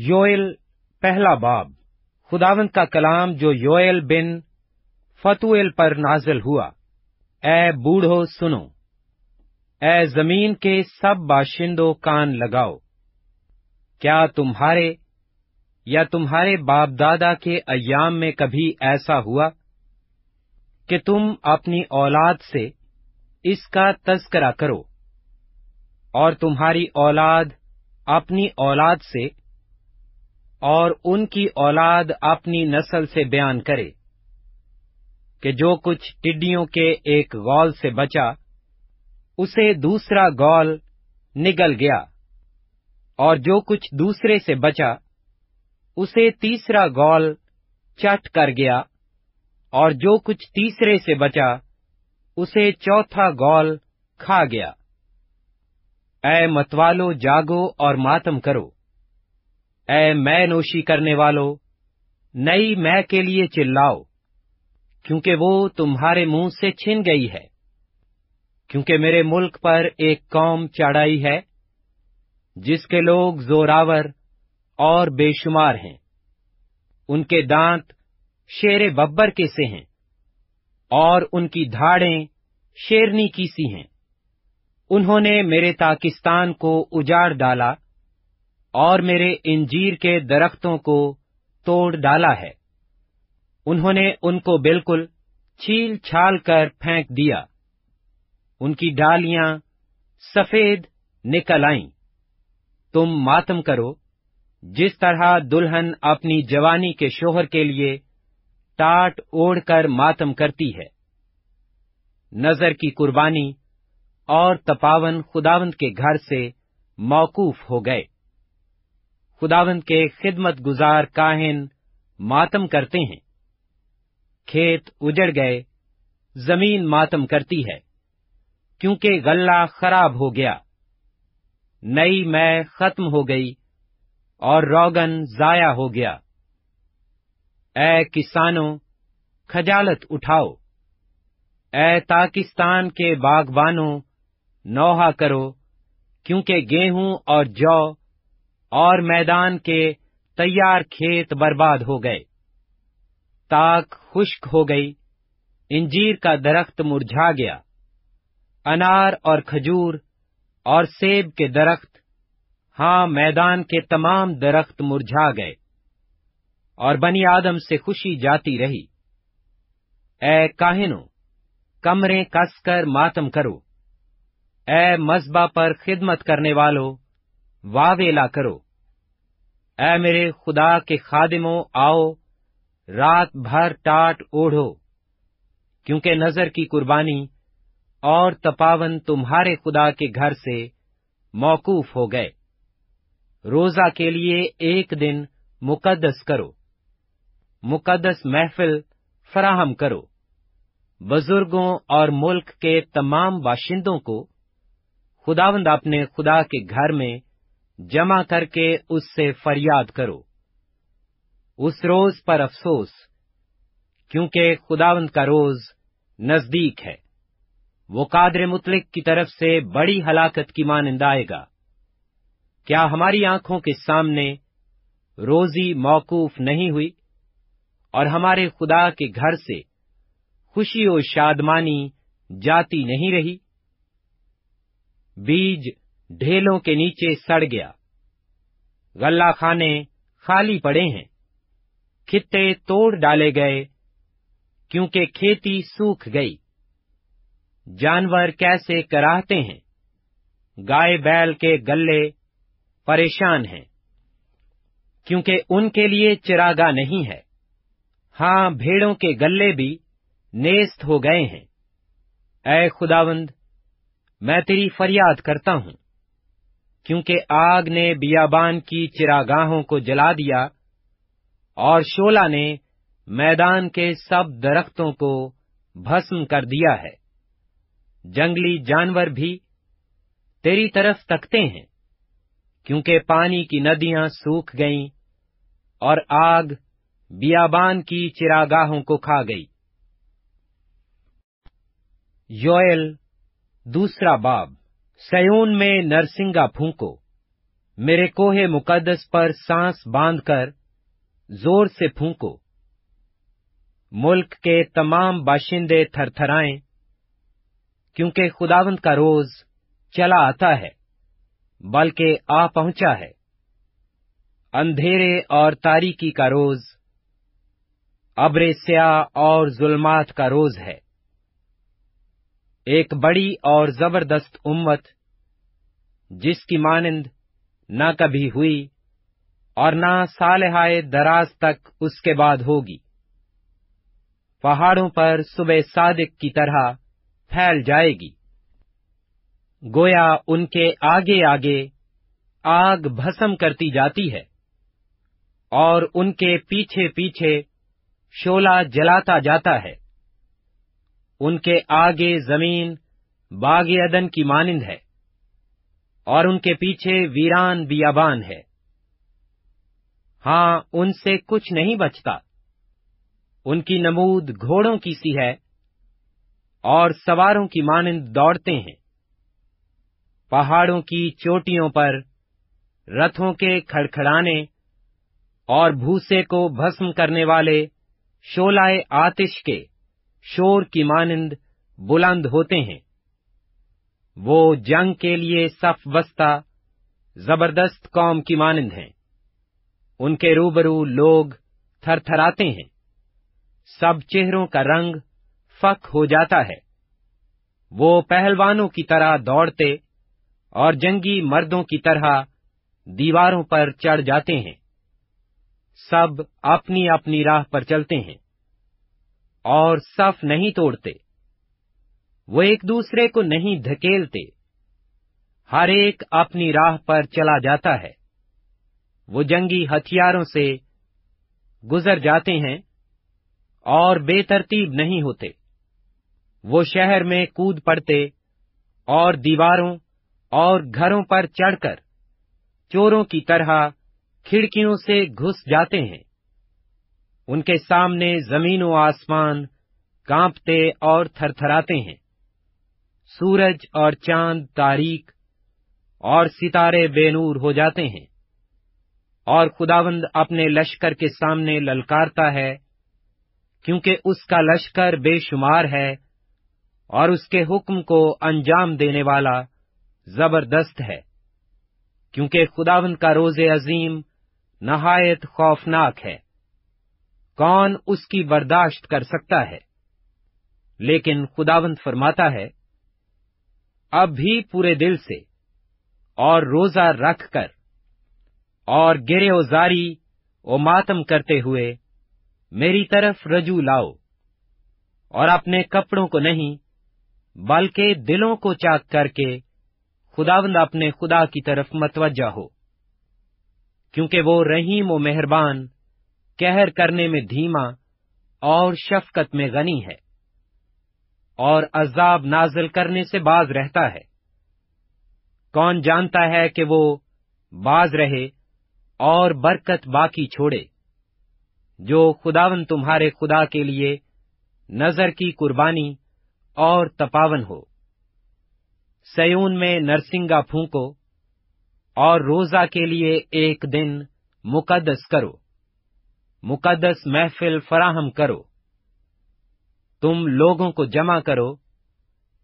یوئل، پہلا باب۔ خداوند کا کلام جو یوئل بن فتوئل پر نازل ہوا۔ اے بوڑھو، سنو۔ اے زمین کے سب باشندوں کان لگاؤ۔ کیا تمہارے یا تمہارے باپ دادا کے ایام میں کبھی ایسا ہوا کہ تم اپنی اولاد سے اس کا تذکرہ کرو اور تمہاری اولاد اپنی اولاد سے اور ان کی اولاد اپنی نسل سے بیان کرے کہ جو کچھ ٹڈیوں کے ایک غول سے بچا، اسے دوسرا گول نگل گیا، اور جو کچھ دوسرے سے بچا، اسے تیسرا گول چٹ کر گیا، اور جو کچھ تیسرے سے بچا، اسے چوتھا گول کھا گیا۔ اے متوالو، جاگو اور ماتم کرو۔ اے میں نوشی کرنے والو، نئی میں کے لیے چلاؤ، کیونکہ وہ تمہارے منہ سے چھن گئی ہے۔ کیونکہ میرے ملک پر ایک قوم چڑھائی ہے، جس کے لوگ زوراور اور بے شمار ہیں۔ ان کے دانت شیر ببر کے سے ہیں، اور ان کی دھاڑیں شیرنی کی سی ہیں۔ انہوں نے میرے پاکستان کو اجاڑ ڈالا۔ اور میرے انجیر کے درختوں کو توڑ ڈالا ہے۔ انہوں نے ان کو بالکل چھیل چھال کر پھینک دیا۔ ان کی ڈالیاں سفید نکل آئیں۔ تم ماتم کرو۔ جس طرح دلہن اپنی جوانی کے شوہر کے لیے ٹاٹ اوڑھ کر ماتم کرتی ہے۔ نظر کی قربانی اور تپاون خداوند کے گھر سے موقوف ہو گئے۔ خداوند کے خدمت گزار کاہن ماتم کرتے ہیں۔ کھیت اجڑ گئے، زمین ماتم کرتی ہے۔ کیونکہ غلہ خراب ہو گیا۔ نئی میں ختم ہو گئی اور روگن ضائع ہو گیا۔ اے کسانوں کھجالت اٹھاؤ۔ اے پاکستان کے باغبانوں نوحہ کرو، کیونکہ گیہوں اور جو اور میدان کے تیار کھیت برباد ہو گئے۔ تاک خشک ہو گئی، انجیر کا درخت مرجھا گیا۔ انار اور کھجور اور سیب کے درخت ہاں میدان کے تمام درخت مرجھا گئے۔ اور بنی آدم سے خوشی جاتی رہی۔ اے کاہنوں، کمریں کس کر ماتم کرو۔ اے مذبح پر خدمت کرنے والو واویلا کرو۔ اے میرے خدا کے خادموں، آؤ، رات بھر ٹاٹ اوڑھو۔ کیونکہ نظر کی قربانی اور تپاون تمہارے خدا کے گھر سے موقوف ہو گئے۔ روزہ کے لیے ایک دن مقدس کرو۔ مقدس محفل فراہم کرو۔ بزرگوں اور ملک کے تمام باشندوں کو، خداوند اپنے خدا کے گھر میں جمع کر کے اس سے فریاد کرو۔ اس روز پر افسوس، کیونکہ خداوند کا روز نزدیک ہے۔ وہ قادر مطلق کی طرف سے بڑی ہلاکت کی مانند آئے گا۔ کیا ہماری آنکھوں کے سامنے روزی موقوف نہیں ہوئی؟ اور ہمارے خدا کے گھر سے خوشی و شادمانی جاتی نہیں رہی؟ بیج ڈھیلوں کے نیچے سڑ گیا۔ غلہ خانے خالی پڑے ہیں۔ کھتے توڑ ڈالے گئے کیونکہ کھیتی سوکھ گئی۔ جانور کیسے کراہتے ہیں؟ گائے بیل کے گلے پریشان ہیں کیونکہ ان کے لیے چراگا نہیں ہے۔ ہاں بھیڑوں کے گلے بھی نیست ہو گئے ہیں۔ اے خداوند، میں تیری فریاد کرتا ہوں۔ کیونکہ آگ نے بیابان کی چراگاہوں کو جلا دیا اور شولا نے میدان کے سب درختوں کو بھسم کر دیا ہے۔ جنگلی جانور بھی تیری طرف تکتے ہیں۔ کیونکہ پانی کی ندیاں سوکھ گئیں اور آگ بیابان کی چراگاہوں کو کھا گئی۔ یوئل، دوسرا باب۔ سیون میں نرسنگا پھونکو۔ میرے کوہ مقدس پر سانس باندھ کر زور سے پھونکو۔ ملک کے تمام باشندے تھر تھرائیں کیونکہ خداوند کا روز چلا آتا ہے، بلکہ آ پہنچا ہے۔ اندھیرے اور تاریکی کا روز، ابر سیاہ اور ظلمات کا روز ہے۔ ایک بڑی اور زبردست امت، جس کی مانند نہ کبھی ہوئی اور نہ صالحائے دراز تک اس کے بعد ہوگی۔ پہاڑوں پر صبح صادق کی طرح پھیل جائے گی۔ گویا ان کے آگے آگے آگ بھسم کرتی جاتی ہے اور ان کے پیچھے پیچھے شولا جلاتا جاتا ہے۔ ان کے آگے زمین باغ ادن کی مانند ہے اور ان کے پیچھے ویران بیابان ہے۔ ہاں ان سے کچھ نہیں بچتا۔ ان کی نمود گھوڑوں کی سی ہے اور سواروں کی مانند دوڑتے ہیں۔ پہاڑوں کی چوٹیوں پر رتھوں کے کھڑکھڑانے اور بھوسے کو بھسم کرنے والے شولائے آتش کے شور کی مانند بلند ہوتے ہیں۔ وہ جنگ کے لیے صف بستہ زبردست قوم کی مانند ہیں۔ ان کے روبرو لوگ تھر تھراتے ہیں۔ سب چہروں کا رنگ فک ہو جاتا ہے۔ وہ پہلوانوں کی طرح دوڑتے اور جنگی مردوں کی طرح دیواروں پر چڑھ جاتے ہیں۔ سب اپنی اپنی راہ پر چلتے ہیں۔ اور صف نہیں توڑتے۔ وہ ایک دوسرے کو نہیں دھکیلتے۔ ہر ایک اپنی راہ پر چلا جاتا ہے۔ وہ جنگی ہتھیاروں سے گزر جاتے ہیں اور بے ترتیب نہیں ہوتے۔ وہ شہر میں کود پڑتے اور دیواروں اور گھروں پر چڑھ کر چوروں کی طرح کھڑکیوں سے گھس جاتے ہیں۔ ان کے سامنے زمین و آسمان کانپتے اور تھر تھراتے ہیں۔ سورج اور چاند تاریخ اور ستارے بے نور ہو جاتے ہیں۔ اور خداوند اپنے لشکر کے سامنے للکارتا ہے، کیونکہ اس کا لشکر بے شمار ہے اور اس کے حکم کو انجام دینے والا زبردست ہے۔ کیونکہ خداوند کا روز عظیم نہایت خوفناک ہے۔ کون اس کی برداشت کر سکتا ہے؟ لیکن خداوند فرماتا ہے، اب بھی پورے دل سے اور روزہ رکھ کر اور گرے اوزاری و ماتم کرتے ہوئے میری طرف رجوع لاؤ اور اپنے کپڑوں کو نہیں، بلکہ دلوں کو چاک کر کے خداوند اپنے خدا کی طرف متوجہ ہو، کیونکہ وہ رحیم و مہربان کہر کرنے میں دھیما اور شفقت میں غنی ہے اور عذاب نازل کرنے سے باز رہتا ہے۔ کون جانتا ہے کہ وہ باز رہے اور برکت باقی چھوڑے؟ جو خداون تمہارے خدا کے لیے نظر کی قربانی اور تپاون ہو۔ سیون میں نرسنگا پھونکو اور روزہ کے لیے ایک دن مقدس کرو۔ مقدس محفل فراہم کرو۔ تم لوگوں کو جمع کرو،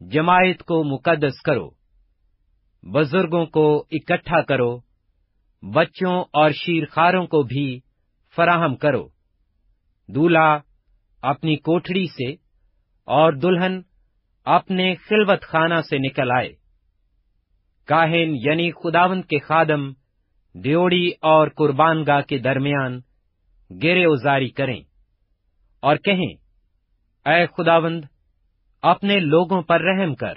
جماعت کو مقدس کرو، بزرگوں کو اکٹھا کرو، بچوں اور شیرخاروں کو بھی فراہم کرو۔ دولہا اپنی کوٹڑی سے اور دلہن اپنے خلوت خانہ سے نکل آئے۔ کاہن یعنی خداوند کے خادم، ڈیوڑی اور قربان گاہ کے درمیان گرے ازاری کریں اور کہیں، اے خداوند، اپنے لوگوں پر رحم کر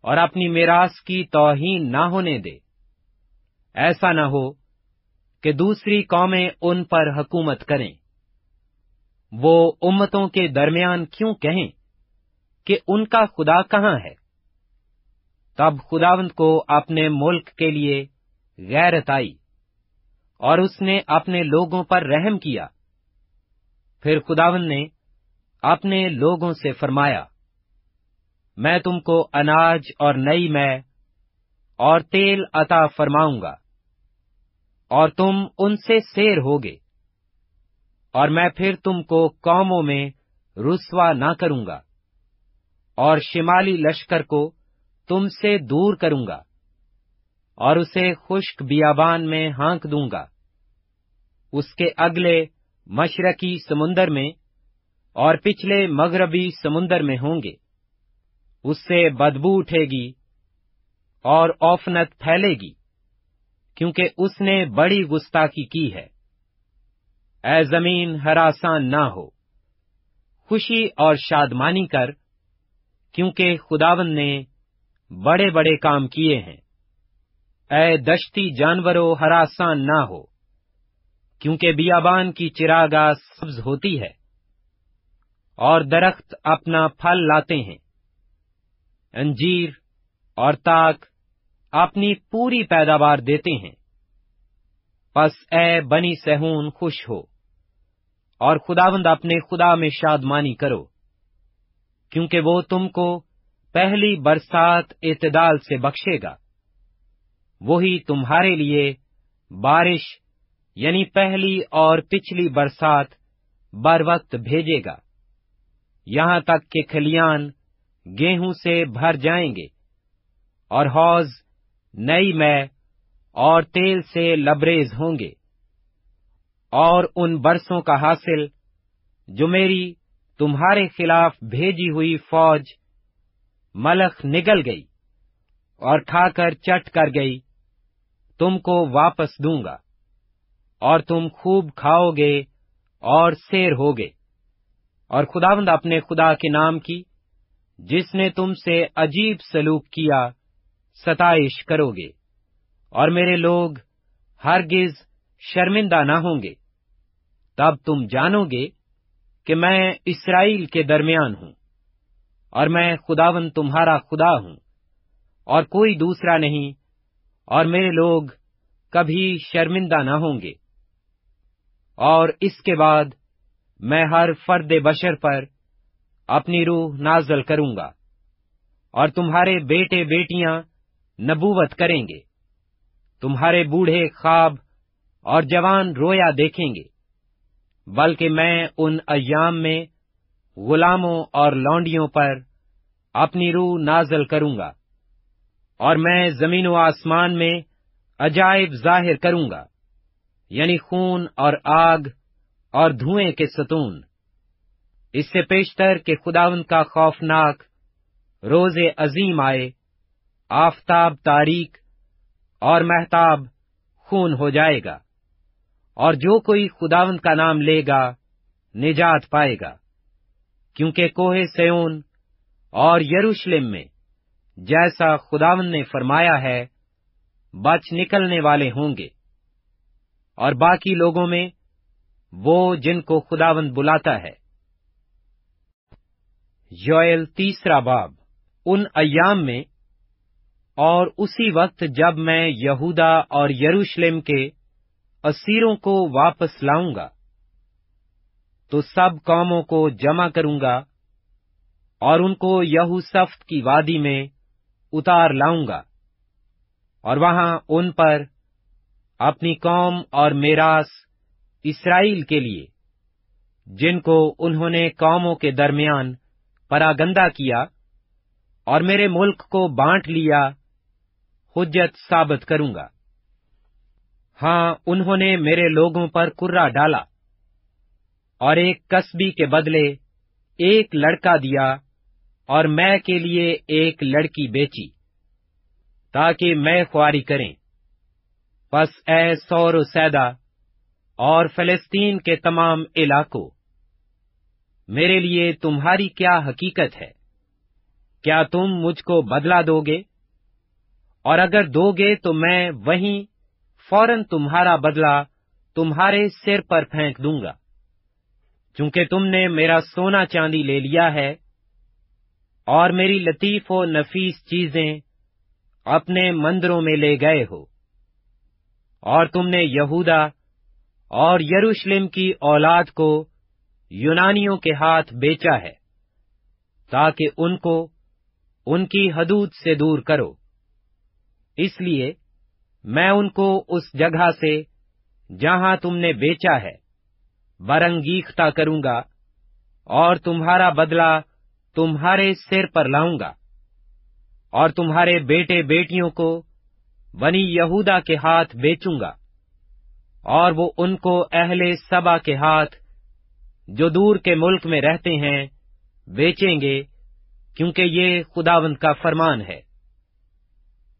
اور اپنی میراث کی توہین نہ ہونے دے۔ ایسا نہ ہو کہ دوسری قومیں ان پر حکومت کریں۔ وہ امتوں کے درمیان کیوں کہیں کہ ان کا خدا کہاں ہے؟ تب خداوند کو اپنے ملک کے لیے غیرت آئی۔ اور اس نے اپنے لوگوں پر رحم کیا۔ پھر خداوند نے اپنے لوگوں سے فرمایا، میں تم کو اناج اور نئی میں اور تیل عطا فرماؤں گا، اور تم ان سے سیر ہوگے، اور میں پھر تم کو قوموں میں رسوا نہ کروں گا، اور شمالی لشکر کو تم سے دور کروں گا۔ اور اسے خشک بیابان میں ہانک دوں گا۔ اس کے اگلے مشرقی سمندر میں اور پچھلے مغربی سمندر میں ہوں گے۔ اس سے بدبو اٹھے گی اور اوفنت پھیلے گی، کیونکہ اس نے بڑی گستاخی کی ہے۔ اے زمین، ہراسان نہ ہو۔ خوشی اور شادمانی کر، کیونکہ خداون نے بڑے بڑے کام کیے ہیں۔ اے دشتی جانوروں ہراسان نہ ہو۔ کیونکہ بیابان کی چراگاہ سبز ہوتی ہے اور درخت اپنا پھل لاتے ہیں۔ انجیر اور تاک اپنی پوری پیداوار دیتے ہیں۔ پس اے بنی سہون، خوش ہو اور خداوند اپنے خدا میں شادمانی کرو، کیونکہ وہ تم کو پہلی برسات اعتدال سے بخشے گا۔ وہی تمہارے لیے بارش یعنی پہلی اور پچھلی برسات بر وقت بھیجے گا۔ یہاں تک کہ کھلیان گیہوں سے بھر جائیں گے اور حوض نئی میں اور تیل سے لبریز ہوں گے۔ اور ان برسوں کا حاصل جو میری تمہارے خلاف بھیجی ہوئی فوج ملخ نگل گئی اور کھا کر چٹ کر گئی۔ تم کو واپس دوں گا۔ اور تم خوب کھاؤ گے اور سیر ہوگے۔ اور خداوند اپنے خدا کے نام کی، جس نے تم سے عجیب سلوک کیا، ستائش کرو گے۔ اور میرے لوگ ہرگز شرمندہ نہ ہوں گے۔ تب تم جانو گے کہ میں اسرائیل کے درمیان ہوں، اور میں خداون تمہارا خدا ہوں، اور کوئی دوسرا نہیں اور میرے لوگ کبھی شرمندہ نہ ہوں گے۔ اور اس کے بعد میں ہر فرد بشر پر اپنی روح نازل کروں گا اور تمہارے بیٹے بیٹیاں نبوت کریں گے۔ تمہارے بوڑھے خواب اور جوان رویا دیکھیں گے۔ بلکہ میں ان ایام میں غلاموں اور لونڈیوں پر اپنی روح نازل کروں گا۔ اور میں زمین و آسمان میں عجائب ظاہر کروں گا یعنی خون اور آگ اور دھوئیں کے ستون۔ اس سے پیشتر کہ خداون کا خوفناک روز عظیم آئے، آفتاب تاریخ اور محتاب خون ہو جائے گا، اور جو کوئی خداون کا نام لے گا، نجات پائے گا، کیونکہ کوہ سیون اور یروشلم میں جیسا خداون نے فرمایا ہے، بچ نکلنے والے ہوں گے۔ اور باقی لوگوں میں وہ جن کو خداون بلاتا ہے۔ یوئل تیسرا باب۔ ان ایام میں اور اسی وقت جب میں یہودا اور یروشلم کے اسیروں کو واپس لاؤں گا، تو سب قوموں کو جمع کروں گا اور ان کو یہو سفت کی وادی میں اتار لاؤں گا۔ اور وہاں ان پر اپنی قوم اور میراث اسرائیل کے لیے، جن کو انہوں نے قوموں کے درمیان پراگندہ کیا اور میرے ملک کو بانٹ لیا، حجت ثابت کروں گا۔ ہاں انہوں نے میرے لوگوں پر کرا ڈالا اور ایک کسبی کے بدلے ایک لڑکا دیا۔ اور میں کے لیے ایک لڑکی بیچی، تاکہ میں خواری کریں۔ پس اے سور و سیدا اور فلسطین کے تمام علاقوں، میرے لیے تمہاری کیا حقیقت ہے؟ کیا تم مجھ کو بدلا دو گے؟ اور اگر دو گے تو میں وہیں فوراً تمہارا بدلہ تمہارے سر پر پھینک دوں گا۔ چونکہ تم نے میرا سونا چاندی لے لیا ہے اور میری لطیف و نفیس چیزیں اپنے مندروں میں لے گئے ہو۔ اور تم نے یہودا اور یروشلم کی اولاد کو یونانیوں کے ہاتھ بیچا ہے تاکہ ان کو ان کی حدود سے دور کرو۔ اس لیے میں ان کو اس جگہ سے جہاں تم نے بیچا ہے برنگیختہ کروں گا اور تمہارا بدلہ تمہارے سر پر لاؤں گا۔ اور تمہارے بیٹے بیٹیوں کو بنی یہودا کے ہاتھ بیچوں گا۔ اور وہ ان کو اہل سبا کے ہاتھ جو دور کے ملک میں رہتے ہیں بیچیں گے، کیونکہ یہ خداوند کا فرمان ہے۔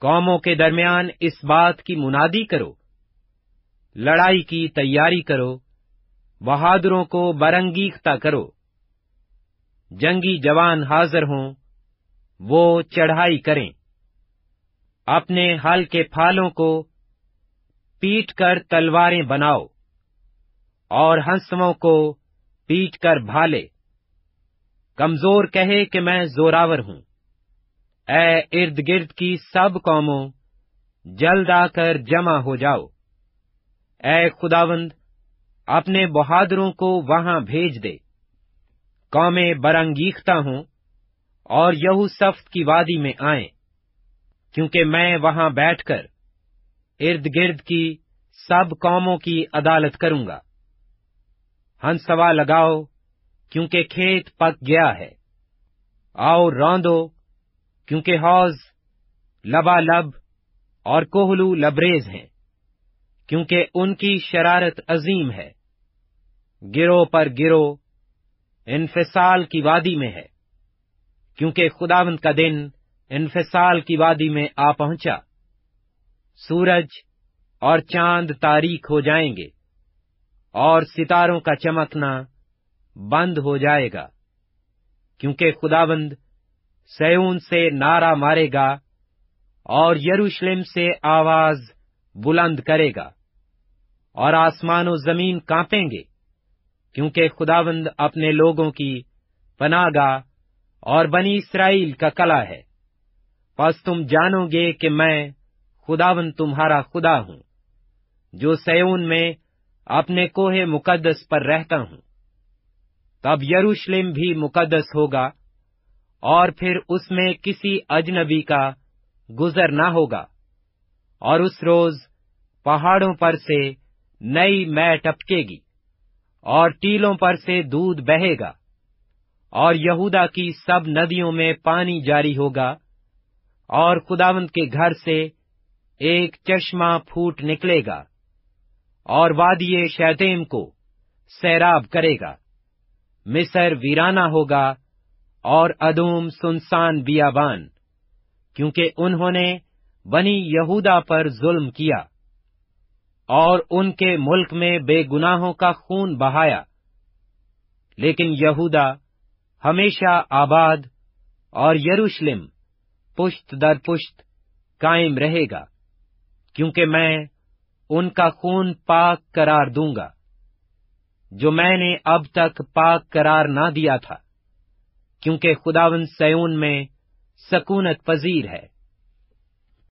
قوموں کے درمیان اس بات کی منادی کرو۔ لڑائی کی تیاری کرو۔ بہادروں کو برنگیختہ کرو۔ جنگی جوان حاضر ہوں، وہ چڑھائی کریں۔ اپنے ہل کے پھالوں کو پیٹ کر تلواریں بناؤ اور ہنسوں کو پیٹ کر بھالے۔ کمزور کہے کہ میں زوراور ہوں۔ اے ارد گرد کی سب قوموں، جلد آ کر جمع ہو جاؤ۔ اے خداوند، اپنے بہادروں کو وہاں بھیج دے۔ قومیں برنگیختہ ہوں اور یہو سفت کی وادی میں آئیں، کیونکہ میں وہاں بیٹھ کر ارد گرد کی سب قوموں کی عدالت کروں گا۔ ہنسوا لگاؤ، کیونکہ کھیت پک گیا ہے۔ آؤ روندو کیونکہ حوض لبا لب اور کوہلو لبریز ہیں، کیونکہ ان کی شرارت عظیم ہے۔ گرو پر گرو انفصال کی وادی میں ہے۔ کیونکہ خداوند کا دن انفصال کی وادی میں آ پہنچا۔ سورج اور چاند تاریخ ہو جائیں گے اور ستاروں کا چمکنا بند ہو جائے گا۔ کیونکہ خداوند سیون سے نعرہ مارے گا اور یروشلم سے آواز بلند کرے گا اور آسمان و زمین کانپیں گے۔ کیونکہ خداوند اپنے لوگوں کی پناہ گاہ اور بنی اسرائیل کا کلا ہے۔ پس تم جانو گے کہ میں خداوند تمہارا خدا ہوں، جو سیون میں اپنے کوہ مقدس پر رہتا ہوں۔ تب یروشلم بھی مقدس ہوگا اور پھر اس میں کسی اجنبی کا گزر نہ ہوگا۔ اور اس روز پہاڑوں پر سے نئی میں ٹپکے گی۔ اور ٹیلوں پر سے دودھ بہے گا، اور یہودا کی سب ندیوں میں پانی جاری ہوگا، اور خداوند کے گھر سے ایک چشمہ پھوٹ نکلے گا، اور وادی شیتیم کو سیراب کرے گا۔ مصر ویرانہ ہوگا اور ادوم سنسان بیابان، کیونکہ انہوں نے بنی یہودا پر ظلم کیا۔ اور ان کے ملک میں بے گناہوں کا خون بہایا۔ لیکن یہودا ہمیشہ آباد اور یروشلم پشت در پشت قائم رہے گا، کیونکہ میں ان کا خون پاک قرار دوں گا، جو میں نے اب تک پاک قرار نہ دیا تھا، کیونکہ خداون سیون میں سکونت پذیر ہے۔